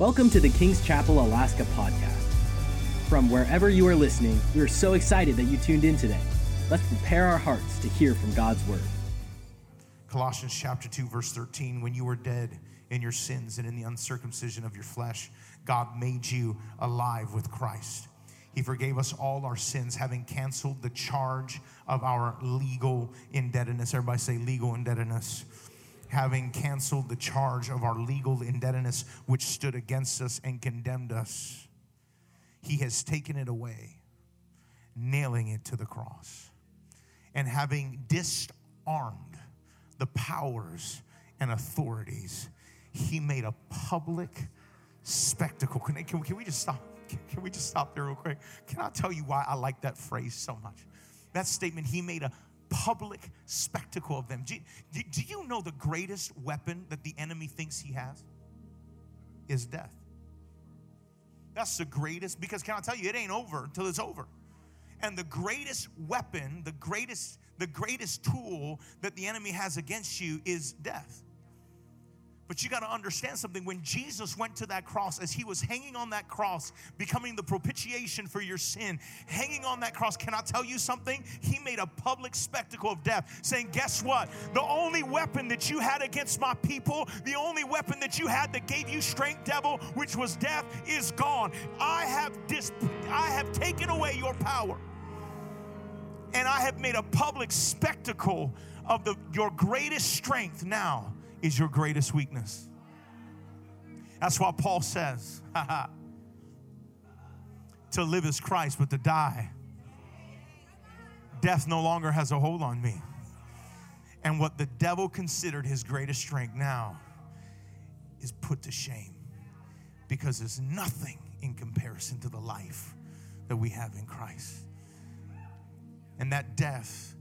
Welcome to the Kings Chapel Alaska podcast. From wherever you are listening, we are so excited that you tuned in today. Let's prepare our hearts to hear from God's word. Colossians chapter 2, verse 13 when you were dead in your sins and in the uncircumcision of your flesh, God made you alive with Christ. He forgave us all our sins, having canceled the charge of our legal indebtedness. Everybody say legal indebtedness. Having canceled the charge of our legal indebtedness, which stood against us and condemned us, He has taken it away, nailing it to the cross. And having disarmed the powers and authorities, He made a public spectacle. Can, can, can we just stop? Can we just stop there real quick? Can I tell you why I like that phrase so much? That statement, he made a public spectacle of them. Do, do, you know the greatest weapon that the enemy thinks he has? Is death. That's the greatest, because can I tell you, it ain't over until it's over. And the greatest weapon, the greatest, the greatest tool that the enemy has against you is death. But you got to understand something. When Jesus went to that cross, as he was hanging on that cross, becoming the propitiation for your sin, hanging on that cross, can I tell you something? He made a public spectacle of death, saying, Guess what? The only weapon that you had against my people, the only weapon that you had that gave you strength, devil, which was death, is gone. I have, dis- I have taken away your power. And I have made a public spectacle of the, your greatest strength now is your greatest weakness. That's why Paul says, to live is Christ, but to die, death no longer has a hold on me. And what the devil considered his greatest strength now is put to shame because there's nothing in comparison to the life that we have in Christ. And that death,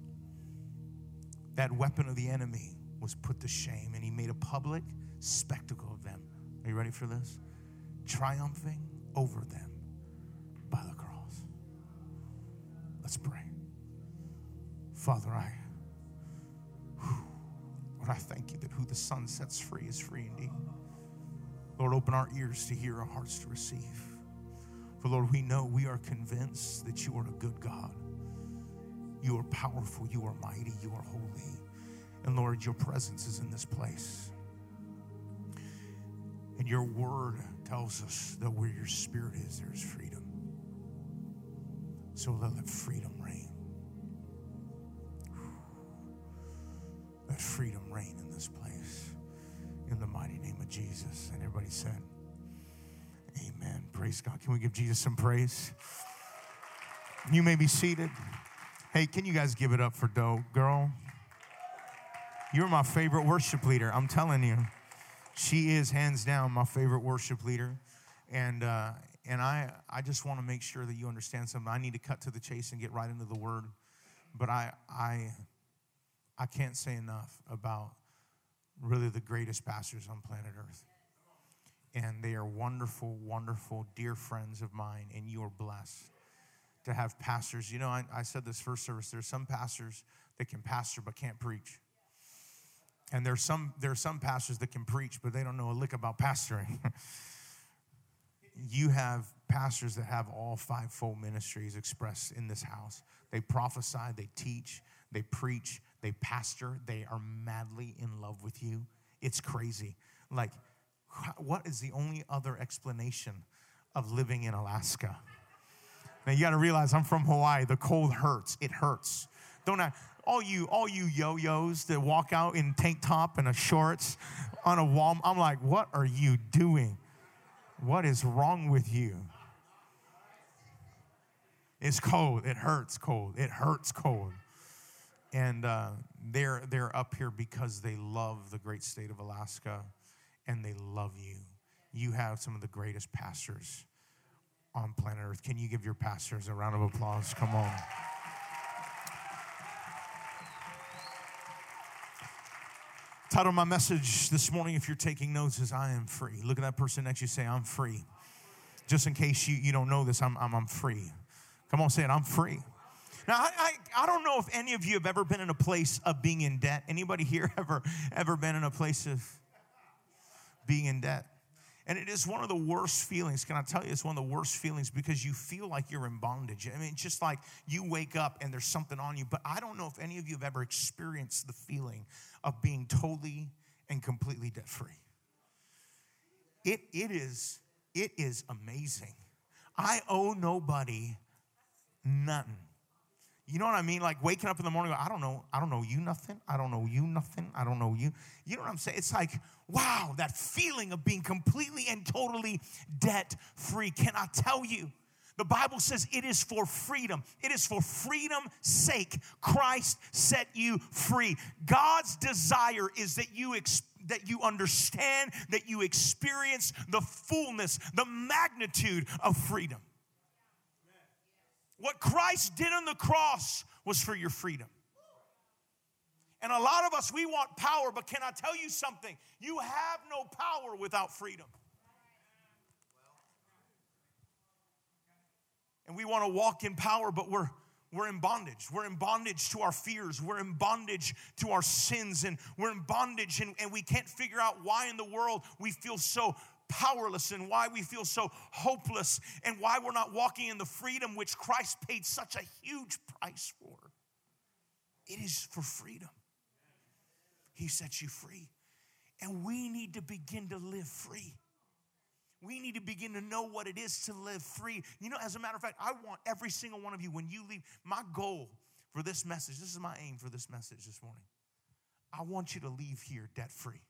that weapon of the enemy, was put to shame and he made a public spectacle of them. Are you ready for this? Triumphing over them by the cross. Let's pray. Father, I, whew, Lord, I thank you that who the Son sets free is free indeed. Lord, open our ears to hear, our hearts to receive. For Lord, we know, we are convinced that you are a good God. You are powerful, you are mighty, you are holy. And Lord, your presence is in this place. And your word tells us that where your spirit is, there's freedom. So let freedom reign. Let freedom reign in this place. In the mighty name of Jesus. And everybody said, Amen. Praise God. Can we give Jesus some praise? You may be seated. Hey, can you guys give it up for Doe, girl? You're my favorite worship leader. I'm telling you. She is hands down my favorite worship leader. And, uh, and I, I just want to make sure that you understand something. I need to cut to the chase and get right into the word. But I, I, I can't say enough about really the greatest pastors on planet Earth. And they are wonderful, wonderful, dear friends of mine, and you are blessed to have pastors. You know, I, I said this first service there's some pastors that can pastor but can't preach. And there's some there are some pastors that can preach, but they don't know a lick about pastoring. you have pastors that have all fivefold ministries expressed in this house. They prophesy, they teach, they preach, they pastor, they are madly in love with you. It's crazy. Like, what is the only other explanation of living in Alaska? Now you got to realize I'm from Hawaii. The cold hurts. It hurts. Don't I? all you all you yo-yos that walk out in tank top and a shorts on a wall i'm like what are you doing? What is wrong with you? It's cold. It hurts cold. It hurts cold. And uh, they're they're up here because they love the great state of alaska and they love you. You have some of the greatest pastors on planet earth. Can you give your pastors a round of applause? Come on Title my message this morning, if you're taking notes, is I am free. Look at that person next to you, say, I'm free. Just in case you, you don't know this, I'm, I'm, I'm free. Come on, say it, I'm free. Now, I, I, I, don't know if any of you have ever been in a place of being in debt. Anybody here ever, ever been in a place of being in debt? And it is one of the worst feelings. Can I tell you, it's one of the worst feelings because you feel like you're in bondage. I mean, just like you wake up and there's something on you. But I don't know if any of you have ever experienced the feeling of being totally and completely debt free. It, it, is, it is amazing. I owe nobody nothing. You know what I mean? Like waking up in the morning, I don't know, I don't know you nothing. I don't know you nothing. I don't know you. You know what I'm saying? It's like, wow, that feeling of being completely and totally debt free. Can I tell you? The Bible says it is for freedom. It is for freedom's sake. Christ set you free. God's desire is that you experience that you understand, that you experience the fullness, the magnitude of freedom. What Christ did on the cross was for your freedom. And a lot of us, we want power, but can I tell you something? You have no power without freedom. And we want to walk in power, but we're we're in bondage. We're in bondage to our fears. We're in bondage to our sins. And we're in bondage, and, and we can't figure out why in the world we feel so powerless and why we feel so hopeless and why we're not walking in the freedom which Christ paid such a huge price for. It is for freedom. He sets you free. And we need to begin to live free. We need to begin to know what it is to live free. You know, as a matter of fact, I want every single one of you, when you leave, my goal for this message, this is my aim for this message this morning. I want you to leave here debt free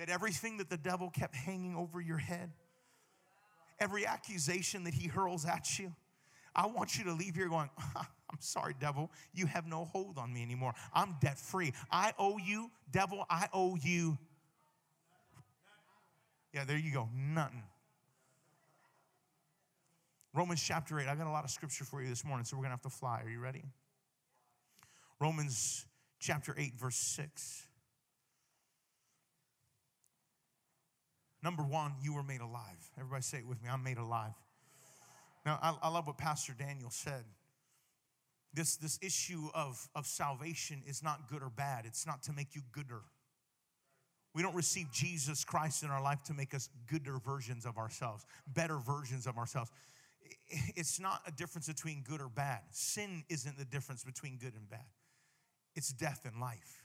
that everything that the devil kept hanging over your head, every accusation that he hurls at you, I want you to leave here going, I'm sorry, devil, you have no hold on me anymore. I'm debt free. I owe you, devil, I owe you. Yeah, there you go, nothing. Romans chapter 8. I got a lot of scripture for you this morning, so we're to have to fly. Are you ready? Romans chapter 8, verse 6. Number one, you were made alive. Everybody say it with me I'm made alive. Now, I, I love what Pastor Daniel said. This, this issue of, of salvation is not good or bad, it's not to make you gooder. We don't receive Jesus Christ in our life to make us gooder versions of ourselves, better versions of ourselves. It's not a difference between good or bad. Sin isn't the difference between good and bad, it's death and life.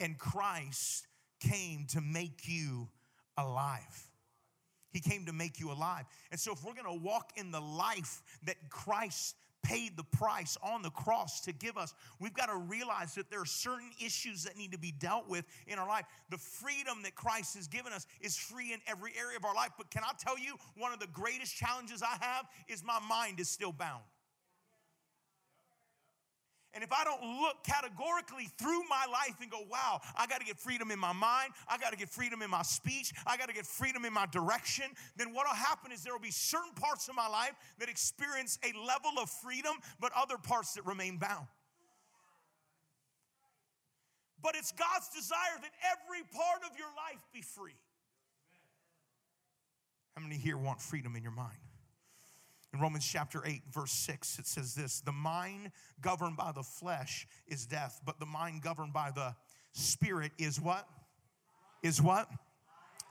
And Christ came to make you alive. He came to make you alive. And so, if we're gonna walk in the life that Christ paid the price on the cross to give us, we've got to realize that there are certain issues that need to be dealt with in our life. The freedom that Christ has given us is free in every area of our life. But can I tell you, one of the greatest challenges I have is my mind is still bound. And if I don't look categorically through my life and go, wow, I got to get freedom in my mind, I got to get freedom in my speech, I got to get freedom in my direction, then what will happen is there will be certain parts of my life that experience a level of freedom, but other parts that remain bound. But it's God's desire that every part of your life be free. How many here want freedom in your mind? In Romans chapter 8, verse 6, it says this The mind governed by the flesh is death, but the mind governed by the spirit is what? Is what?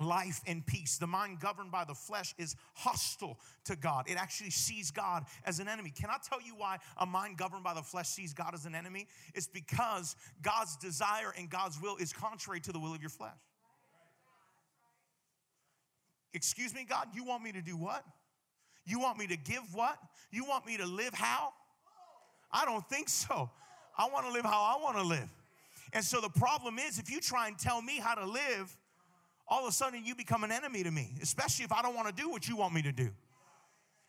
Life and peace. The mind governed by the flesh is hostile to God. It actually sees God as an enemy. Can I tell you why a mind governed by the flesh sees God as an enemy? It's because God's desire and God's will is contrary to the will of your flesh. Excuse me, God, you want me to do what? You want me to give what? You want me to live how? I don't think so. I want to live how I want to live. And so the problem is, if you try and tell me how to live, all of a sudden you become an enemy to me, especially if I don't want to do what you want me to do.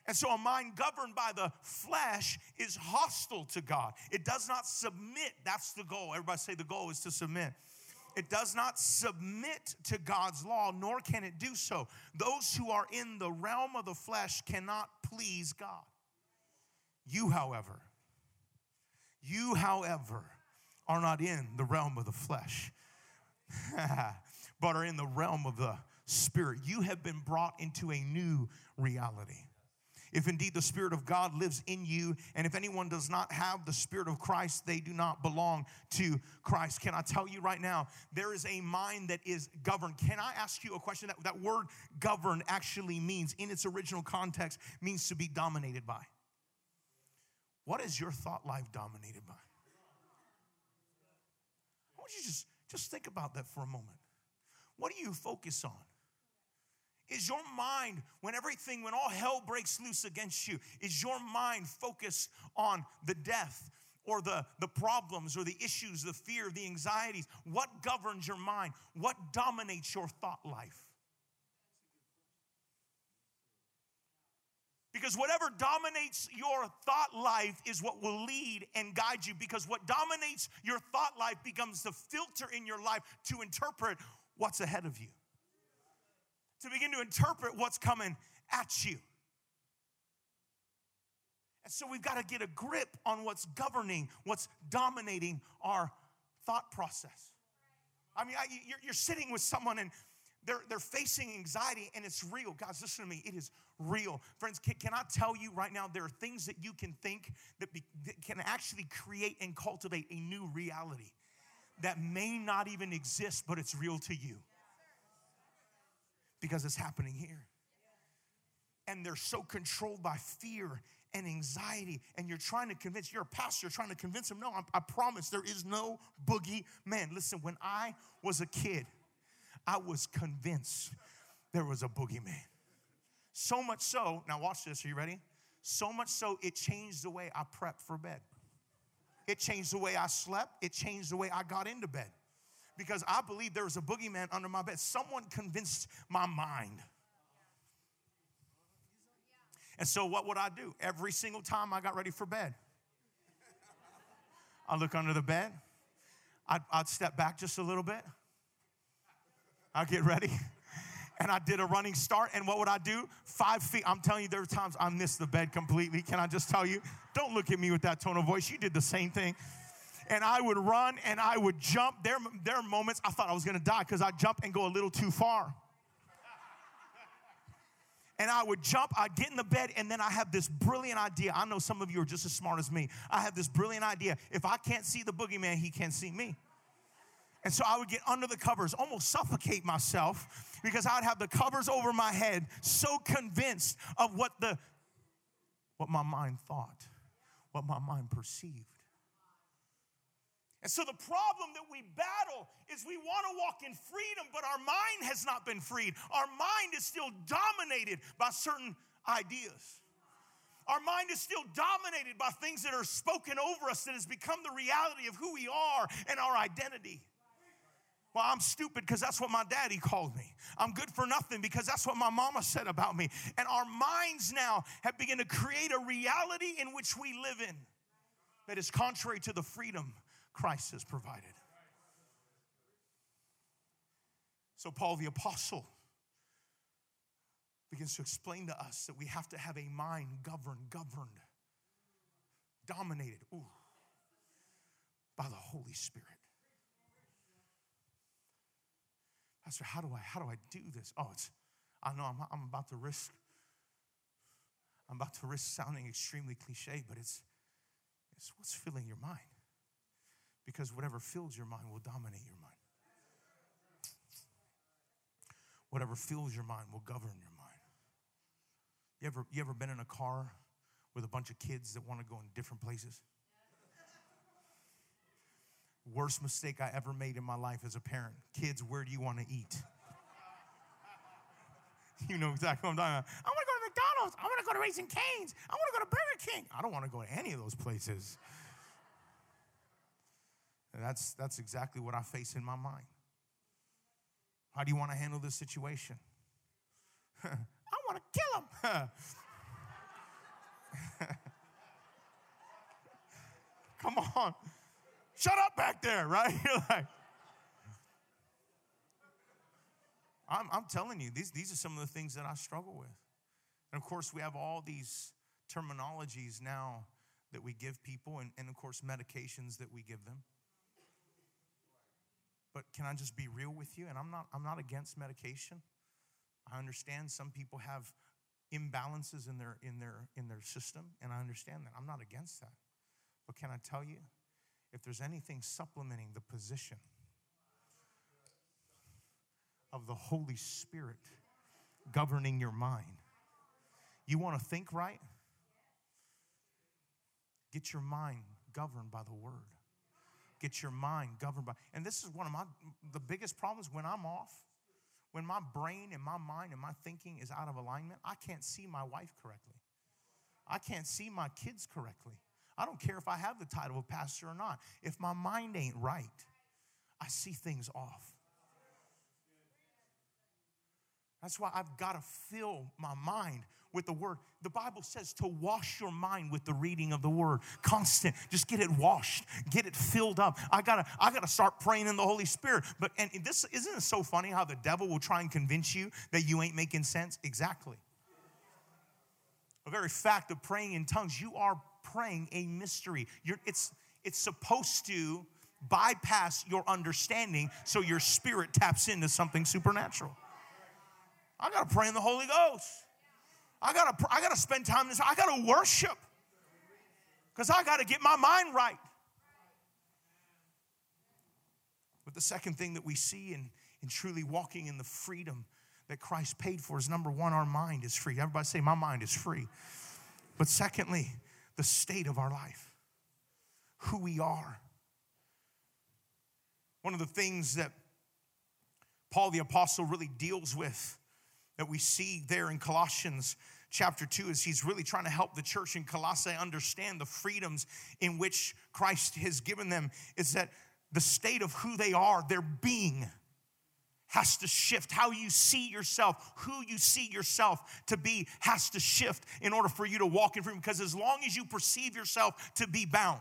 And so a mind governed by the flesh is hostile to God. It does not submit. That's the goal. Everybody say the goal is to submit. It does not submit to God's law, nor can it do so. Those who are in the realm of the flesh cannot please God. You, however, you, however, are not in the realm of the flesh, but are in the realm of the spirit. You have been brought into a new reality. If indeed the Spirit of God lives in you. And if anyone does not have the Spirit of Christ, they do not belong to Christ. Can I tell you right now, there is a mind that is governed. Can I ask you a question? That, that word govern actually means, in its original context, means to be dominated by. What is your thought life dominated by? I want you to just, just think about that for a moment. What do you focus on? Is your mind, when everything, when all hell breaks loose against you, is your mind focused on the death or the, the problems or the issues, the fear, the anxieties? What governs your mind? What dominates your thought life? Because whatever dominates your thought life is what will lead and guide you. Because what dominates your thought life becomes the filter in your life to interpret what's ahead of you to begin to interpret what's coming at you. And so we've got to get a grip on what's governing, what's dominating our thought process. I mean, I, you're, you're, sitting with someone and they're, they're facing anxiety and it's real. Guys, listen to me. It is real. Friends, can, can I tell you right now, there are things that you can think that, be, that can actually create and cultivate a new reality that may not even exist, but it's real to you because it's happening here. And they're so controlled by fear and anxiety, and you're trying to convince, you're a pastor, you're trying to convince them, no, I, I promise there is no boogie man. Listen, when I was a kid, I was convinced there was a boogeyman. So much so, now watch this, are you ready? So much so, it changed the way I prepped for bed. It changed the way I slept, it changed the way I got into bed because I believe there was a boogeyman under my bed. Someone convinced my mind. And so, what would I do? Every single time I got ready for bed, I look under the bed, I'd, I'd step back just a little bit, I'd get ready, and I did a running start. And what would I do? Five feet. I'm telling you, there are times I missed the bed completely. Can I just tell you? Don't look at me with that tone of voice. You did the same thing and I would run and I would jump. There, there are moments I thought I was gonna die because I'd jump and go a little too far. And I would jump, I'd get in the bed, and then I have this brilliant idea. I know some of you are just as smart as me. I have this brilliant idea. If I can't see the boogeyman, he can't see me. And so I would get under the covers, almost suffocate myself because I'd have the covers over my head, so convinced of what the what my mind thought, what my mind perceived. And so the problem that we battle is we want to walk in freedom, but our mind has not been freed. Our mind is still dominated by certain ideas. Our mind is still dominated by things that are spoken over us that has become the reality of who we are and our identity. Well, I'm stupid because that's what my daddy called me. I'm good for nothing because that's what my mama said about me. And our minds now have begun to create a reality in which we live in that is contrary to the freedom Christ has provided. So, Paul the Apostle begins to explain to us that we have to have a mind governed, governed, dominated ooh, by the Holy Spirit. Pastor, how do I how do I do this? Oh, it's I know I'm, I'm about to risk. I'm about to risk sounding extremely cliche, but it's it's what's filling your mind because whatever fills your mind will dominate your mind. Whatever fills your mind will govern your mind. You ever, you ever been in a car with a bunch of kids that want to go in different places? Worst mistake I ever made in my life as a parent. Kids, where do you want to eat? You know exactly what I'm talking about. I want to go to McDonald's. I want to go to Raising Cane's. I want to go to Burger King. I don't want to go to any of those places. And that's, that's exactly what I face in my mind. How do you want to handle this situation? I want to kill him. Come on. Shut up back there, right? You're like, I'm, I'm telling you, these, these are some of the things that I struggle with. And of course, we have all these terminologies now that we give people, and, and of course, medications that we give them. But can I just be real with you? And I'm not, I'm not against medication. I understand some people have imbalances in their in their in their system, and I understand that. I'm not against that. But can I tell you, if there's anything supplementing the position of the Holy Spirit governing your mind, you want to think right? Get your mind governed by the word. Get your mind governed by, and this is one of my the biggest problems when I'm off, when my brain and my mind and my thinking is out of alignment, I can't see my wife correctly. I can't see my kids correctly. I don't care if I have the title of pastor or not. If my mind ain't right, I see things off. That's why I've got to fill my mind with the word. The Bible says to wash your mind with the reading of the word. Constant. Just get it washed. Get it filled up. I gotta, I gotta start praying in the Holy Spirit. But and this isn't it so funny how the devil will try and convince you that you ain't making sense? Exactly. The very fact of praying in tongues, you are praying a mystery. You're, it's, it's supposed to bypass your understanding so your spirit taps into something supernatural. I got to pray in the Holy Ghost. I got to I got to spend time in this. I got to worship. Cuz I got to get my mind right. But the second thing that we see in, in truly walking in the freedom that Christ paid for is number one, our mind is free. Everybody say, My mind is free. But secondly, the state of our life, who we are. One of the things that Paul the Apostle really deals with that we see there in Colossians chapter 2 is he's really trying to help the church in Colossae understand the freedoms in which Christ has given them is that the state of who they are, their being, has to shift. How you see yourself, who you see yourself to be, has to shift in order for you to walk in freedom. Because as long as you perceive yourself to be bound,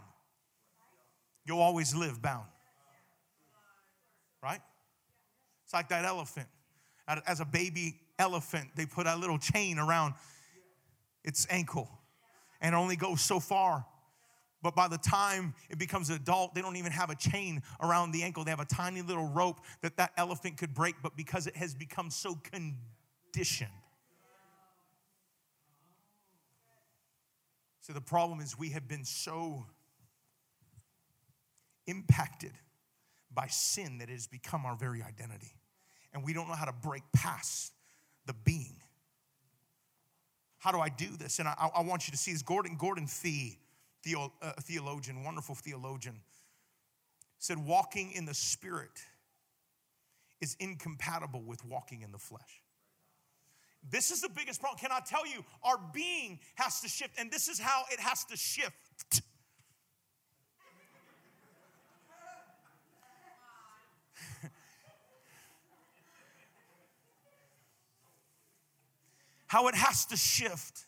you'll always live bound. Right? It's like that elephant. As a baby elephant, they put a little chain around its ankle and only goes so far. But by the time it becomes an adult, they don't even have a chain around the ankle. They have a tiny little rope that that elephant could break, but because it has become so conditioned. So the problem is we have been so impacted by sin that it has become our very identity. And we don't know how to break past the being. How do I do this? And I, I want you to see this. Gordon, Gordon Fee, theo, uh, theologian, wonderful theologian, said walking in the spirit is incompatible with walking in the flesh. This is the biggest problem. Can I tell you, our being has to shift, and this is how it has to shift. How it has to shift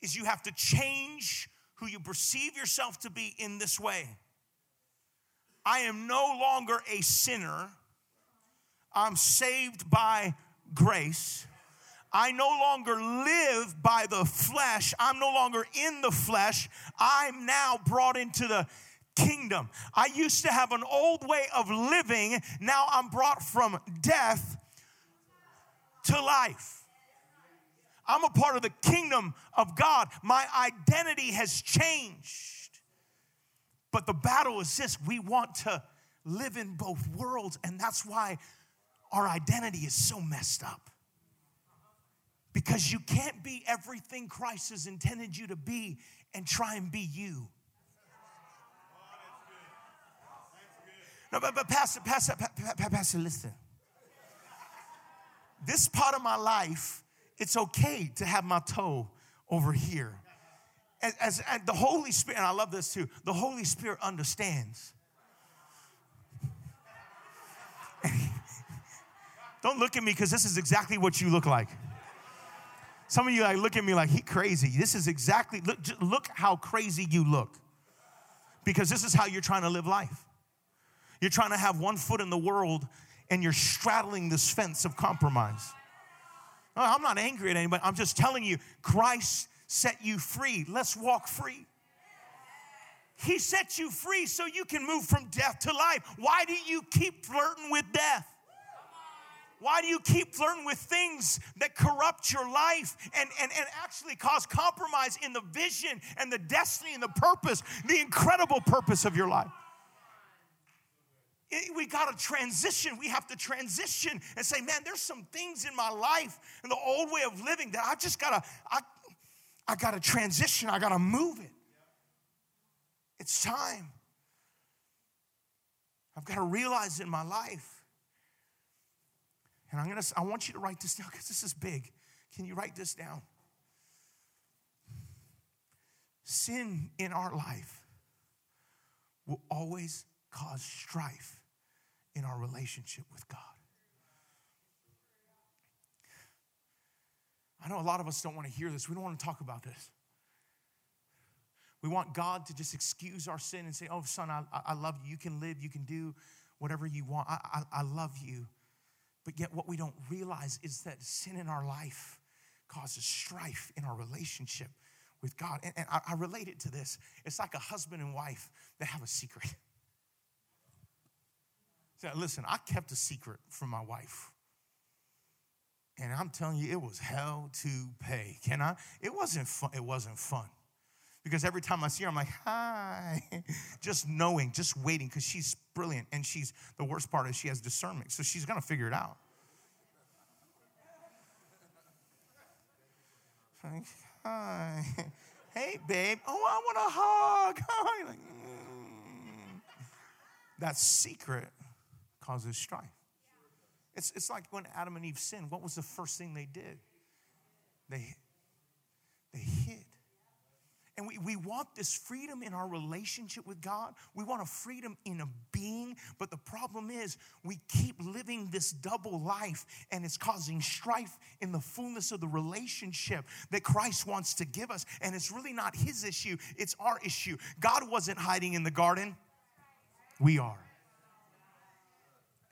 is you have to change who you perceive yourself to be in this way. I am no longer a sinner. I'm saved by grace. I no longer live by the flesh. I'm no longer in the flesh. I'm now brought into the kingdom. I used to have an old way of living. Now I'm brought from death to life. I'm a part of the kingdom of God. My identity has changed. But the battle is this we want to live in both worlds, and that's why our identity is so messed up. Because you can't be everything Christ has intended you to be and try and be you. No, but, but Pastor, Pastor, Pastor, Pastor, listen this part of my life, it's okay to have my toe over here. As, as, as the Holy Spirit, and I love this too, the Holy Spirit understands. Don't look at me because this is exactly what you look like. Some of you like look at me like he crazy. This is exactly look, look how crazy you look. Because this is how you're trying to live life. You're trying to have one foot in the world and you're straddling this fence of compromise. I'm not angry at anybody. I'm just telling you, Christ set you free. Let's walk free. He set you free so you can move from death to life. Why do you keep flirting with death? Why do you keep flirting with things that corrupt your life and, and, and actually cause compromise in the vision and the destiny and the purpose, the incredible purpose of your life? Eh, we got to transition. We have to transition and say, man, there's some things in my life and the old way of living that I just gotta, I, I gotta transition. I gotta move it. It's time. I've got to realize in my life and I'm gonna, I want you to write this down because this is big. Can you write this down? Sin in our life will always cause strife in our relationship with God. I know a lot of us don't want to hear this. We don't want to talk about this. We want God to just excuse our sin and say, Oh, son, I, I love you. You can live, you can do whatever you want. I, I, I love you. But yet, what we don't realize is that sin in our life causes strife in our relationship with God. And, and I, I relate it to this it's like a husband and wife that have a secret. Listen, I kept a secret from my wife. And I'm telling you, it was hell to pay. Can I? It wasn't fun. It wasn't fun. Because every time I see her, I'm like, hi. just knowing, just waiting, because she's brilliant. And she's, the worst part is she has discernment. So she's to figure it out. Like, hi. Hey, babe. Oh, I want a hug. like, mm. That secret causes strife. It's, it's like when Adam and Eve sinned. What was the first thing they did? They, they hid. And we, we want this freedom in our relationship with God. We want a freedom in a being. But the problem is, we keep living this double life, and it's causing strife in the fullness of the relationship that Christ wants to give us. And it's really not his issue, it's our issue. God wasn't hiding in the garden, we are.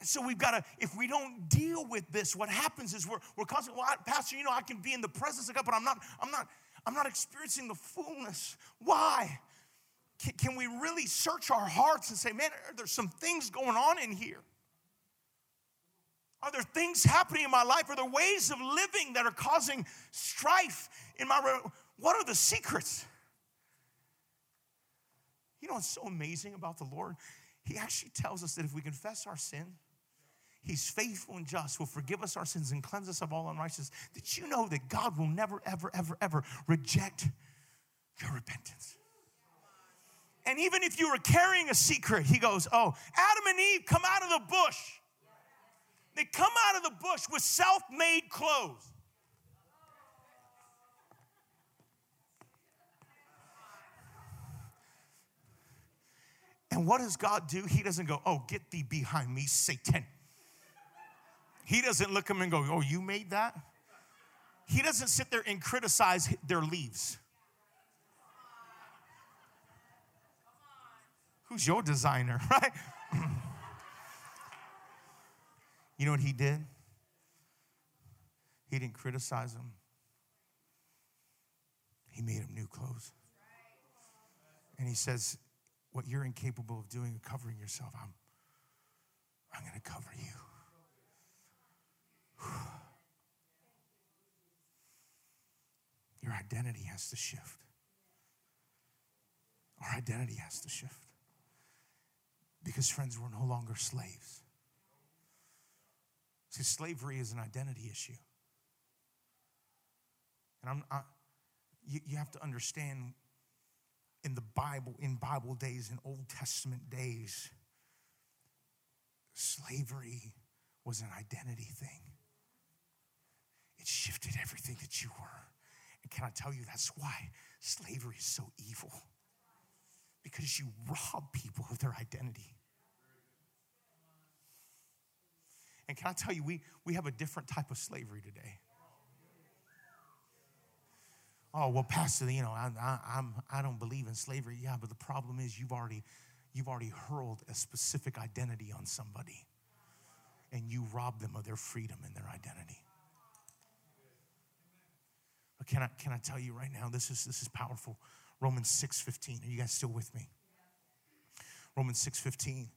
So we've got to, if we don't deal with this, what happens is we're, we're constantly, well, Pastor, you know, I can be in the presence of God, but I'm not, I'm not, I'm not experiencing the fullness. Why? Can, can we really search our hearts and say, man, there's some things going on in here? Are there things happening in my life? Are there ways of living that are causing strife in my What are the secrets? You know what's so amazing about the Lord? He actually tells us that if we confess our sin, He's faithful and just, will forgive us our sins and cleanse us of all unrighteousness. Did you know that God will never, ever, ever, ever reject your repentance? And even if you were carrying a secret, he goes, Oh, Adam and Eve come out of the bush. They come out of the bush with self made clothes. And what does God do? He doesn't go, Oh, get thee behind me, Satan. He doesn't look at them and go, Oh, you made that? He doesn't sit there and criticize their leaves. Who's your designer, right? you know what he did? He didn't criticize them. He made them new clothes. And he says, What you're incapable of doing, covering yourself, I'm, I'm going to cover you. Your identity has to shift. Our identity has to shift. Because, friends, we're no longer slaves. See, slavery is an identity issue. And I'm, I, you, you have to understand in the Bible, in Bible days, in Old Testament days, slavery was an identity thing. Shifted everything that you were. And can I tell you that's why slavery is so evil? Because you rob people of their identity. And can I tell you, we, we have a different type of slavery today. Oh, well, Pastor, you know, I, I, I'm, I don't believe in slavery. Yeah, but the problem is you've already, you've already hurled a specific identity on somebody and you rob them of their freedom and their identity. But can I, can I tell you right now, this is, this is powerful. Romans 6.15. Are you guys still with me? Romans 6.15.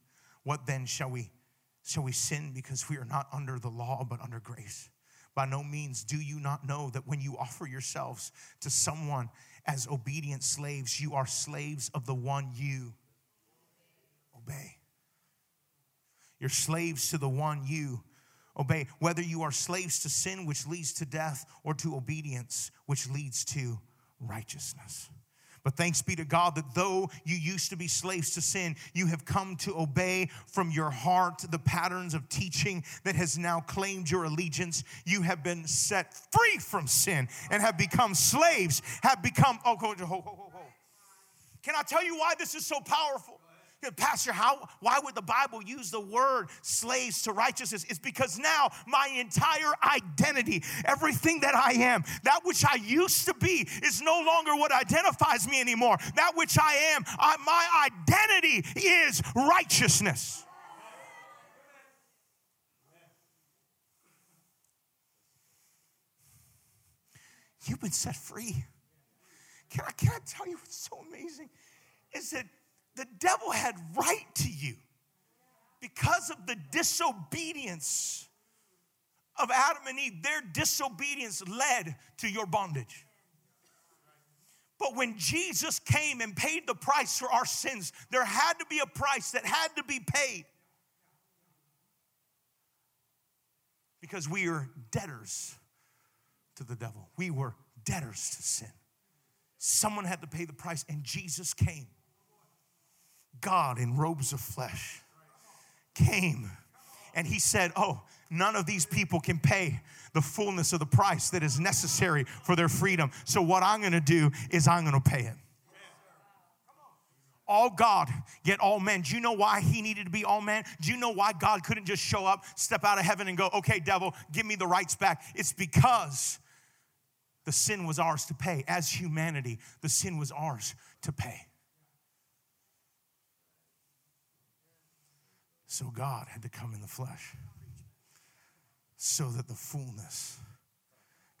What then shall we shall we sin because we are not under the law, but under grace. By no means do you not know that when you offer yourselves to someone as obedient slaves, you are slaves of the one you obey. You're slaves to the one you obey. Whether you are slaves to sin, which leads to death, or to obedience, which leads to righteousness. But thanks be to God that though you used to be slaves to sin, you have come to obey from your heart the patterns of teaching that has now claimed your allegiance. You have been set free from sin and have become slaves, have become, oh. Can I tell you why this is so powerful? Pastor, how, why would the Bible use the word slaves to righteousness? It's because now my entire identity, everything that I am, that which I used to be, is no longer what identifies me anymore. That which I am, I, my identity is righteousness. You've been set free. Can I, can I tell you what's so amazing? Is that the devil had right to you because of the disobedience of Adam and Eve. Their disobedience led to your bondage. But when Jesus came and paid the price for our sins, there had to be a price that had to be paid. Because we are debtors to the devil. We were debtors to sin. Someone had to pay the price, and Jesus came God in robes of flesh came and he said, Oh, none of these people can pay the fullness of the price that is necessary for their freedom. So, what I'm gonna do is I'm gonna pay it. All God, yet all men. Do you know why he needed to be all man? Do you know why God couldn't just show up, step out of heaven, and go, okay, devil, give me the rights back? It's because the sin was ours to pay. As humanity, the sin was ours to pay. So God had to come in the flesh so that the fullness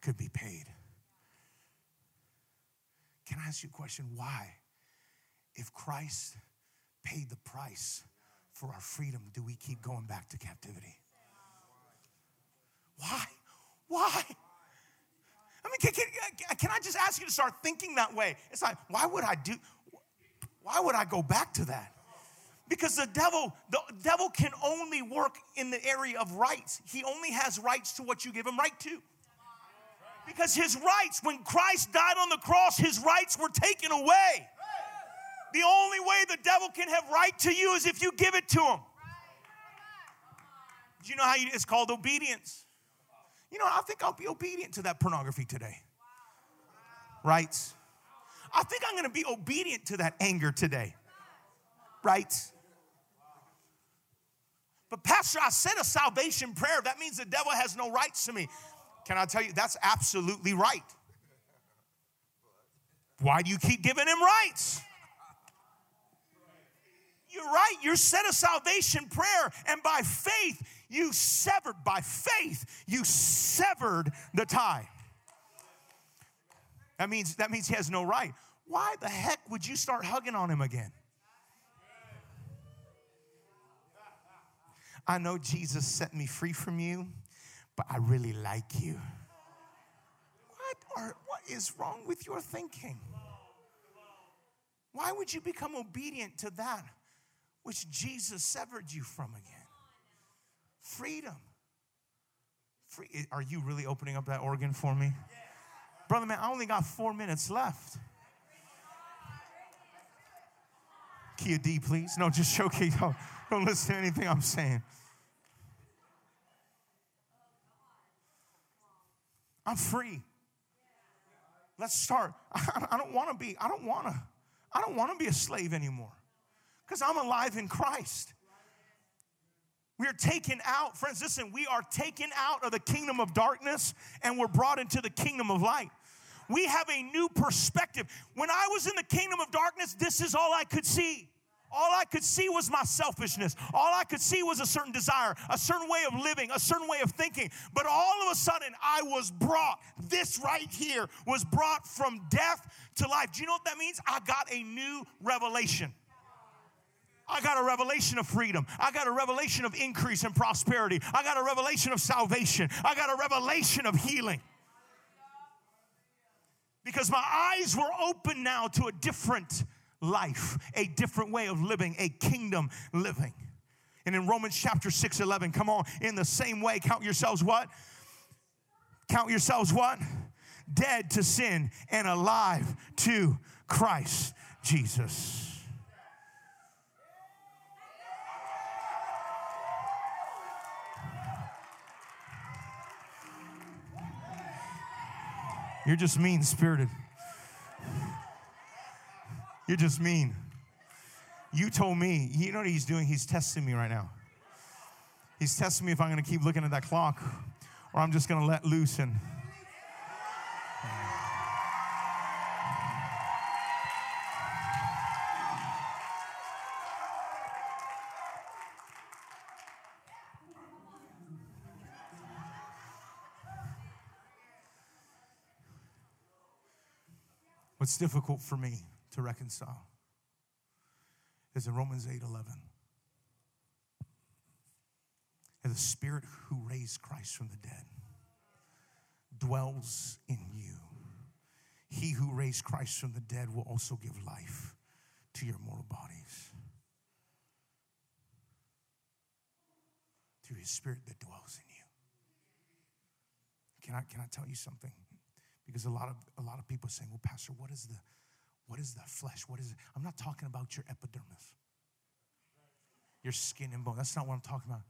could be paid. Can I ask you a question? Why? If Christ paid the price for our freedom, do we keep going back to captivity? Why? Why? I mean, can, can, can, I just ask you to start thinking that way? It's like, why would I do, why would I go back to that? Because the devil, the devil can only work in the area of rights. He only has rights to what you give him right to. Because his rights, when Christ died on the cross, his rights were taken away. The only way the devil can have right to you is if you give it to him. Do you know how you, it's called obedience? You know, I think I'll be obedient to that pornography today. Rights. I think I'm going to be obedient to that anger today. Rights. But, Pastor, I said a salvation prayer. That means the devil has no rights to me. Can I tell you, that's absolutely right. Why do you keep giving him rights? You're right. You said a salvation prayer, and by faith, you severed, by faith, you severed the tie. That means, that means he has no right. Why the heck would you start hugging on him again? I know Jesus set me free from you, but I really like you. What, are, what is wrong with your thinking? Why would you become obedient to that which Jesus severed you from again? Freedom. Free, are you really opening up that organ for me? Brother, man, I only got four minutes left. Kia D, please. No, just showcase. Don't, don't listen to anything I'm saying. I'm free. Let's start. I don't want to be, I don't want to, I don't want to be a slave anymore. Because I'm alive in Christ. We are taken out, friends, listen, we are taken out of the kingdom of darkness and we're brought into the kingdom of light. We have a new perspective. When I was in the kingdom of darkness, this is all I could see. All I could see was my selfishness. All I could see was a certain desire, a certain way of living, a certain way of thinking. But all of a sudden, I was brought, this right here was brought from death to life. Do you know what that means? I got a new revelation. I got a revelation of freedom. I got a revelation of increase and prosperity. I got a revelation of salvation. I got a revelation of healing. Because my eyes were open now to a different life, a different way of living, a kingdom living. And in Romans chapter 6 11, come on, in the same way, count yourselves what? Count yourselves what? Dead to sin and alive to Christ Jesus. You're just mean spirited. You're just mean. You told me, you know what he's doing? He's testing me right now. He's testing me if I'm going to keep looking at that clock or I'm just going to let loose and. What's difficult for me to reconcile is in Romans 8 11. And the Spirit who raised Christ from the dead dwells in you. He who raised Christ from the dead will also give life to your mortal bodies through his Spirit that dwells in you. Can I, can I tell you something? Because a lot of a lot of people are saying, "Well, Pastor, what is the what is the flesh? What is it?" I'm not talking about your epidermis, your skin and bone. That's not what I'm talking about.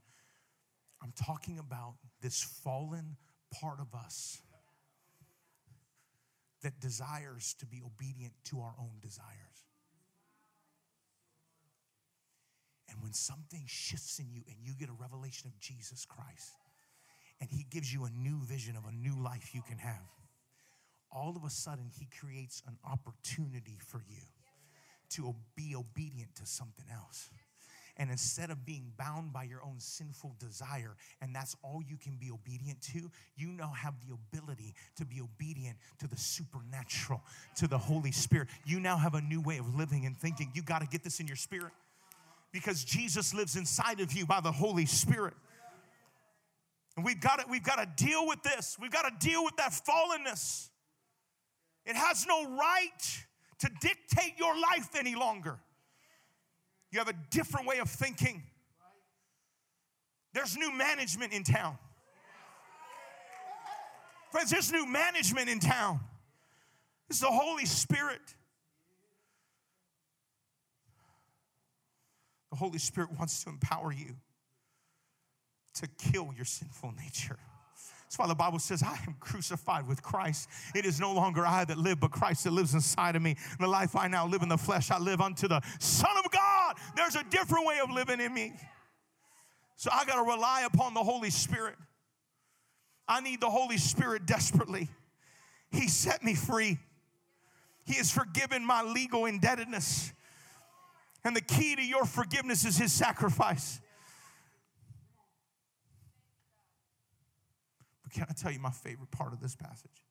I'm talking about this fallen part of us that desires to be obedient to our own desires. And when something shifts in you and you get a revelation of Jesus Christ, and He gives you a new vision of a new life you can have all of a sudden he creates an opportunity for you to be obedient to something else. And instead of being bound by your own sinful desire, and that's all you can be obedient to, you now have the ability to be obedient to the supernatural, to the Holy Spirit. You now have a new way of living and thinking. You got to get this in your spirit because Jesus lives inside of you by the Holy Spirit. And we've got to, we've got to deal with this. We've got to deal with that fallenness. It has no right to dictate your life any longer. You have a different way of thinking. There's new management in town. Friends, there's new management in town. It's the Holy Spirit. The Holy Spirit wants to empower you to kill your sinful nature. That's why the Bible says, I am crucified with Christ. It is no longer I that live, but Christ that lives inside of me. The life I now live in the flesh, I live unto the Son of God. There's a different way of living in me. So I got to rely upon the Holy Spirit. I need the Holy Spirit desperately. He set me free. He has forgiven my legal indebtedness. And the key to your forgiveness is His sacrifice. Can I tell you my favorite part of this passage?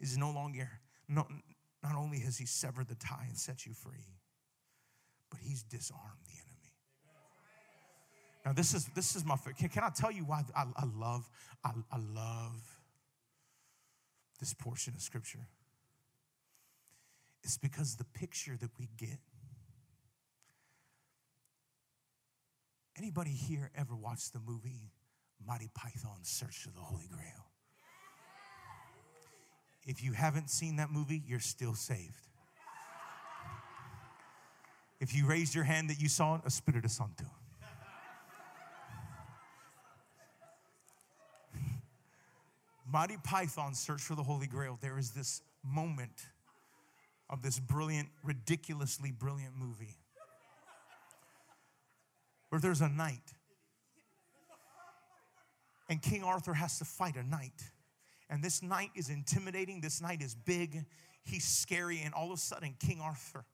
Is no longer, not, not only has he severed the tie and set you free, but he's disarmed the enemy. Now, this is this is my can, can I tell you why I, I love I, I love this portion of scripture? It's because the picture that we get. Anybody here ever watched the movie Monty Python's Search for the Holy Grail. If you haven't seen that movie, you're still saved. If you raised your hand that you saw it, Espiritu Santo. Monty Python's Search for the Holy Grail, there is this moment of this brilliant, ridiculously brilliant movie where there's a knight and King Arthur has to fight a knight. And this knight is intimidating. This knight is big. He's scary. And all of a sudden, King Arthur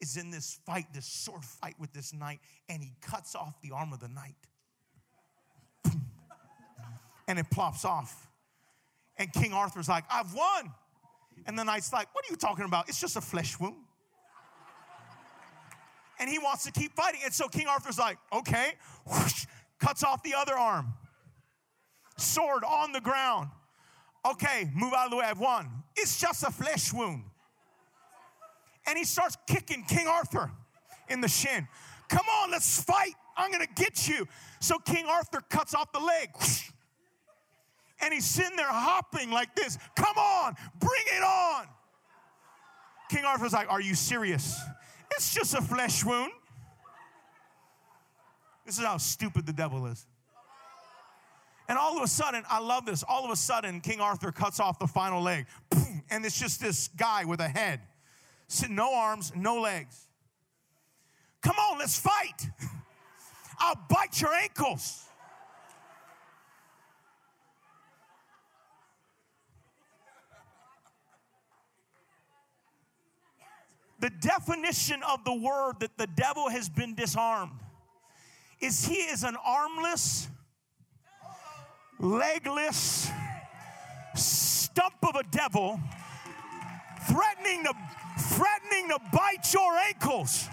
is in this fight, this sword fight with this knight, and he cuts off the arm of the knight. and it plops off. And King Arthur's like, I've won. And the knight's like, What are you talking about? It's just a flesh wound. and he wants to keep fighting. And so King Arthur's like, okay, whoosh, cuts off the other arm. Sword on the ground. Okay, move out of the way. I've won. It's just a flesh wound. And he starts kicking King Arthur in the shin. Come on, let's fight. I'm gonna get you. So King Arthur cuts off the leg. And he's sitting there hopping like this. Come on, bring it on. King Arthur's like, Are you serious? It's just a flesh wound. This is how stupid the devil is. And all of a sudden, I love this. All of a sudden, King Arthur cuts off the final leg. And it's just this guy with a head. No arms, no legs. Come on, let's fight. I'll bite your ankles. The definition of the word that the devil has been disarmed is he is an armless, legless stump of a devil threatening to threatening to bite your ankles.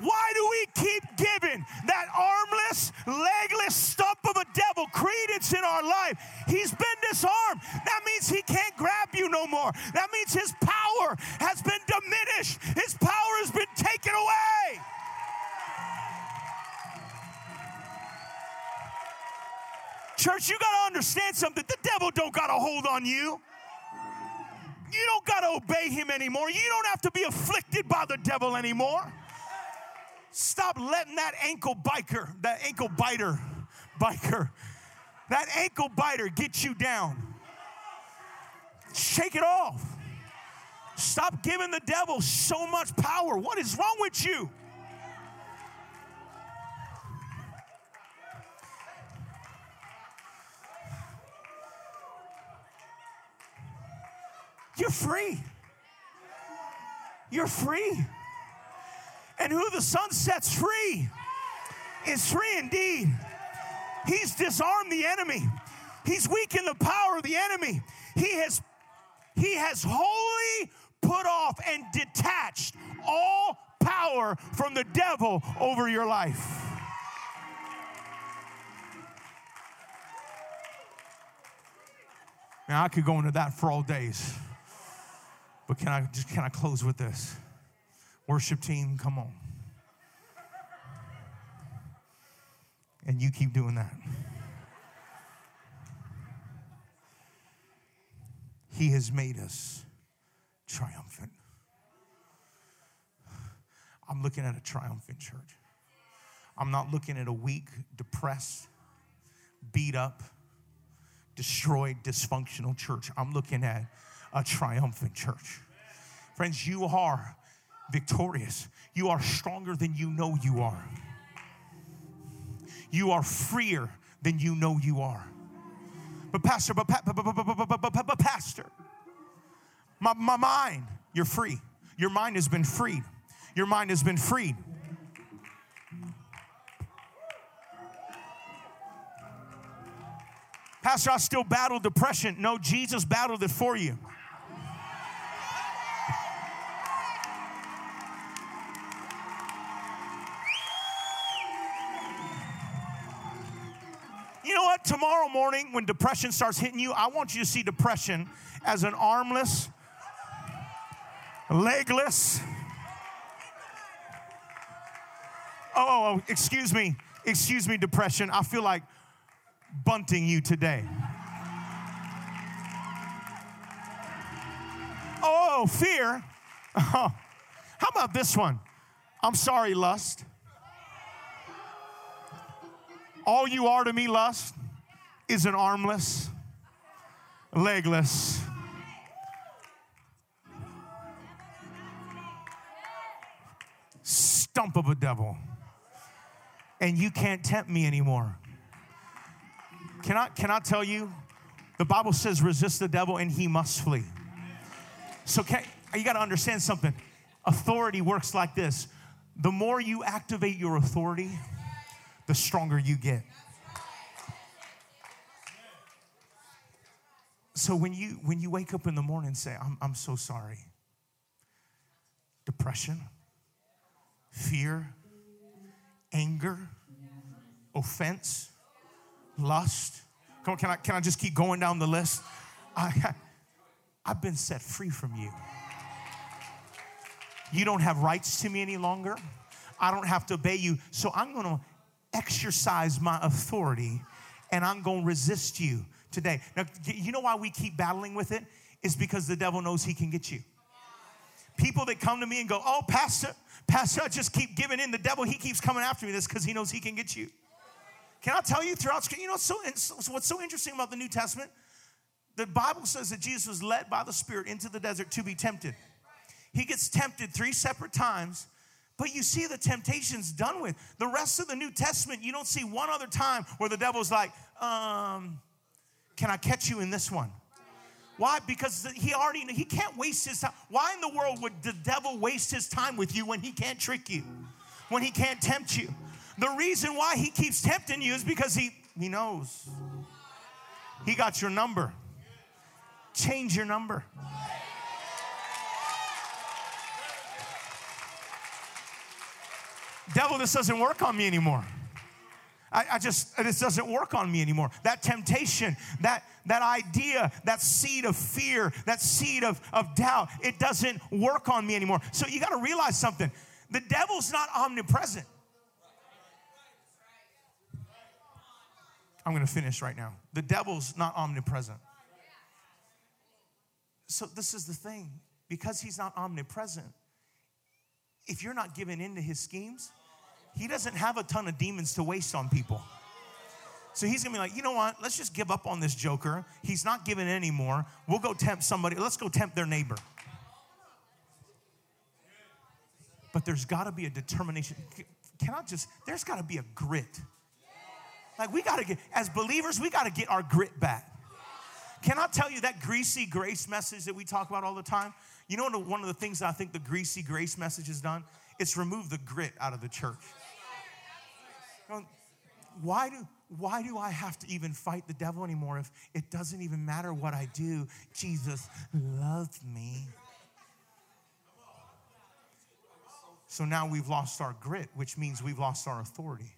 Why do we keep giving that armless, legless stump of a devil credence in our life? He's been disarmed. That means he can't grab you no more. That means his power has been diminished, his power has been taken away. Church, you got to understand something. The devil don't got a hold on you. You don't got to obey him anymore. You don't have to be afflicted by the devil anymore. Stop letting that ankle biker, that ankle biter, biker, that ankle biter get you down. Shake it off. Stop giving the devil so much power. What is wrong with you? You're free. You're free. And who the Son sets free is free indeed. He's disarmed the enemy. He's weakened the power of the enemy. He has he has wholly put off and detached all power from the devil over your life. Now I could go into that for all days. But can I just can I close with this? Worship team, come on. And you keep doing that. He has made us triumphant. I'm looking at a triumphant church. I'm not looking at a weak, depressed, beat up, destroyed, dysfunctional church. I'm looking at a triumphant church. Friends, you are victorious. You are stronger than you know you are. You are freer than you know you are. But pastor, but, but, but, but, but pastor, my, my mind, you're free. Your mind has been freed. Your mind has been freed. Pastor, I still battle depression. No, Jesus battled it for you. Morning, when depression starts hitting you, I want you to see depression as an armless, legless. Oh, oh, oh, excuse me. Excuse me, depression. I feel like bunting you today. Oh, fear. Oh, how about this one? I'm sorry, lust. All you are to me, lust, is an armless, legless, stump of a devil. And you can't tempt me anymore. Can I, can I tell you? The Bible says, resist the devil and he must flee. So can, you got to understand something. Authority works like this the more you activate your authority, the stronger you get. So when you when you wake up in the morning and say, I'm, I'm so sorry. Depression, fear, anger, offense, lust. Come on, can I, can I just keep going down the list? I, I've been set free from you. You don't have rights to me any longer. I don't have to obey you. So I'm going to exercise my authority and I'm going to resist you today. Now, you know why we keep battling with it? Is because the devil knows he can get you. People that come to me and go, Oh, Pastor, Pastor, I just keep giving in. The devil, he keeps coming after me. This because he knows he can get you. Can I tell you throughout Scripture? You know, so, what's so interesting about the New Testament? The Bible says that Jesus was led by the Spirit into the desert to be tempted. He gets tempted three separate times, but you see the temptation's done with. The rest of the New Testament, you don't see one other time where the devil's like, um, can I catch you in this one? Why? Because he already he can't waste his time. Why in the world would the devil waste his time with you when he can't trick you? When he can't tempt you? The reason why he keeps tempting you is because he he knows. He got your number. Change your number. Devil, this doesn't work on me anymore. I, I, just, this doesn't work on me anymore. That temptation, that, that idea, that seed of fear, that seed of, of doubt, it doesn't work on me anymore. So you got to realize something. The devil's not omnipresent. I'm going to finish right now. The devil's not omnipresent. So this is the thing. Because he's not omnipresent, if you're not giving in to his schemes, he doesn't have a ton of demons to waste on people. So he's gonna be like, you know what? Let's just give up on this joker. He's not giving anymore. We'll go tempt somebody. Let's go tempt their neighbor. But there's gotta be a determination. Can I just, there's gotta be a grit. Like we gotta get, as believers, we gotta get our grit back. Can I tell you that greasy grace message that we talk about all the time? You know, one of the things I think the greasy grace message has done? It's removed the grit out of the church. Why do, why do I have to even fight the devil anymore if it doesn't even matter what I do? Jesus loves me. So now we've lost our grit, which means we've lost our authority.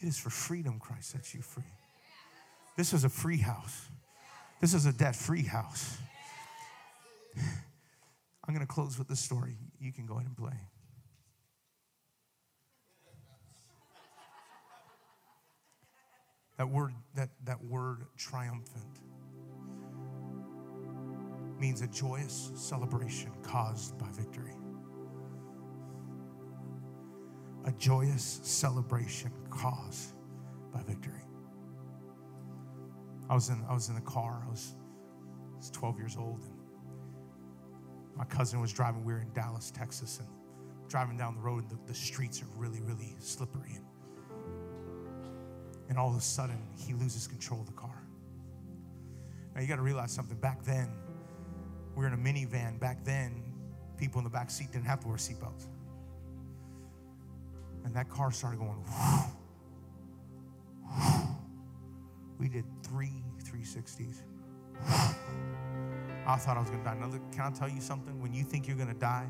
It is for freedom Christ sets you free. This is a free house. This is a debt free house. I'm going to close with this story. You can go ahead and play. That word, that, that word triumphant means a joyous celebration caused by victory. A joyous celebration caused by victory. I was in, I was in the car, I was, I was 12 years old, and my cousin was driving. We were in Dallas, Texas, and driving down the road, and the, the streets are really, really slippery. And, and all of a sudden, he loses control of the car. Now, you got to realize something. Back then, we were in a minivan. Back then, people in the back seat didn't have to wear seatbelts. And that car started going, we did three 360s. I thought I was going to die. Now, can I tell you something? When you think you're going to die,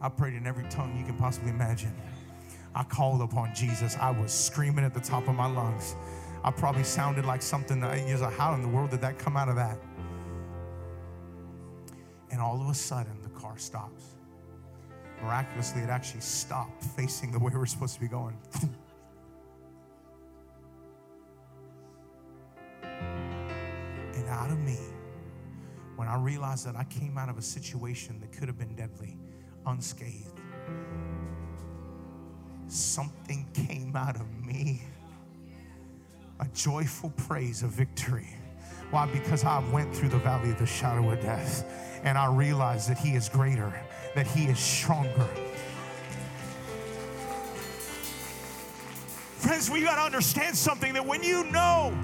I prayed in every tongue you can possibly imagine. I called upon Jesus. I was screaming at the top of my lungs. I probably sounded like something that you like, how in the world did that come out of that? And all of a sudden, the car stops. Miraculously, it actually stopped facing the way we're supposed to be going. out of me when I realized that I came out of a situation that could have been deadly unscathed. Something came out of me a joyful praise of victory. Why? Because I went through the valley of the shadow of death and I realized that He is greater, that He is stronger. Friends, we got to understand something that when you know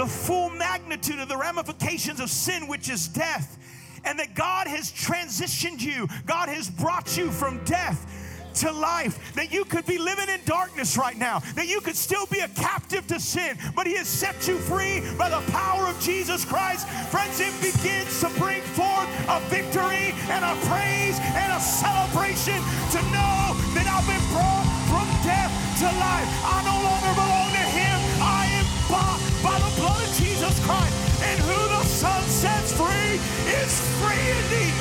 the full magnitude of the ramifications of sin, which is death, and that God has transitioned you, God has brought you from death to life, that you could be living in darkness right now, that you could still be a captive to sin, but He has set you free by the power of Jesus Christ. Friends, it begins to bring forth a victory and a praise and a celebration to know that I've been brought from death to life. I no longer belong Christ. And who the Son sets free is free indeed.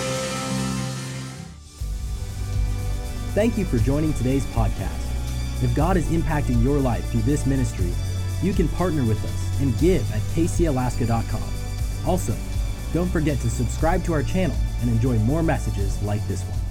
Thank you for joining today's podcast. If God is impacting your life through this ministry, you can partner with us and give at kcalaska.com. Also, don't forget to subscribe to our channel and enjoy more messages like this one.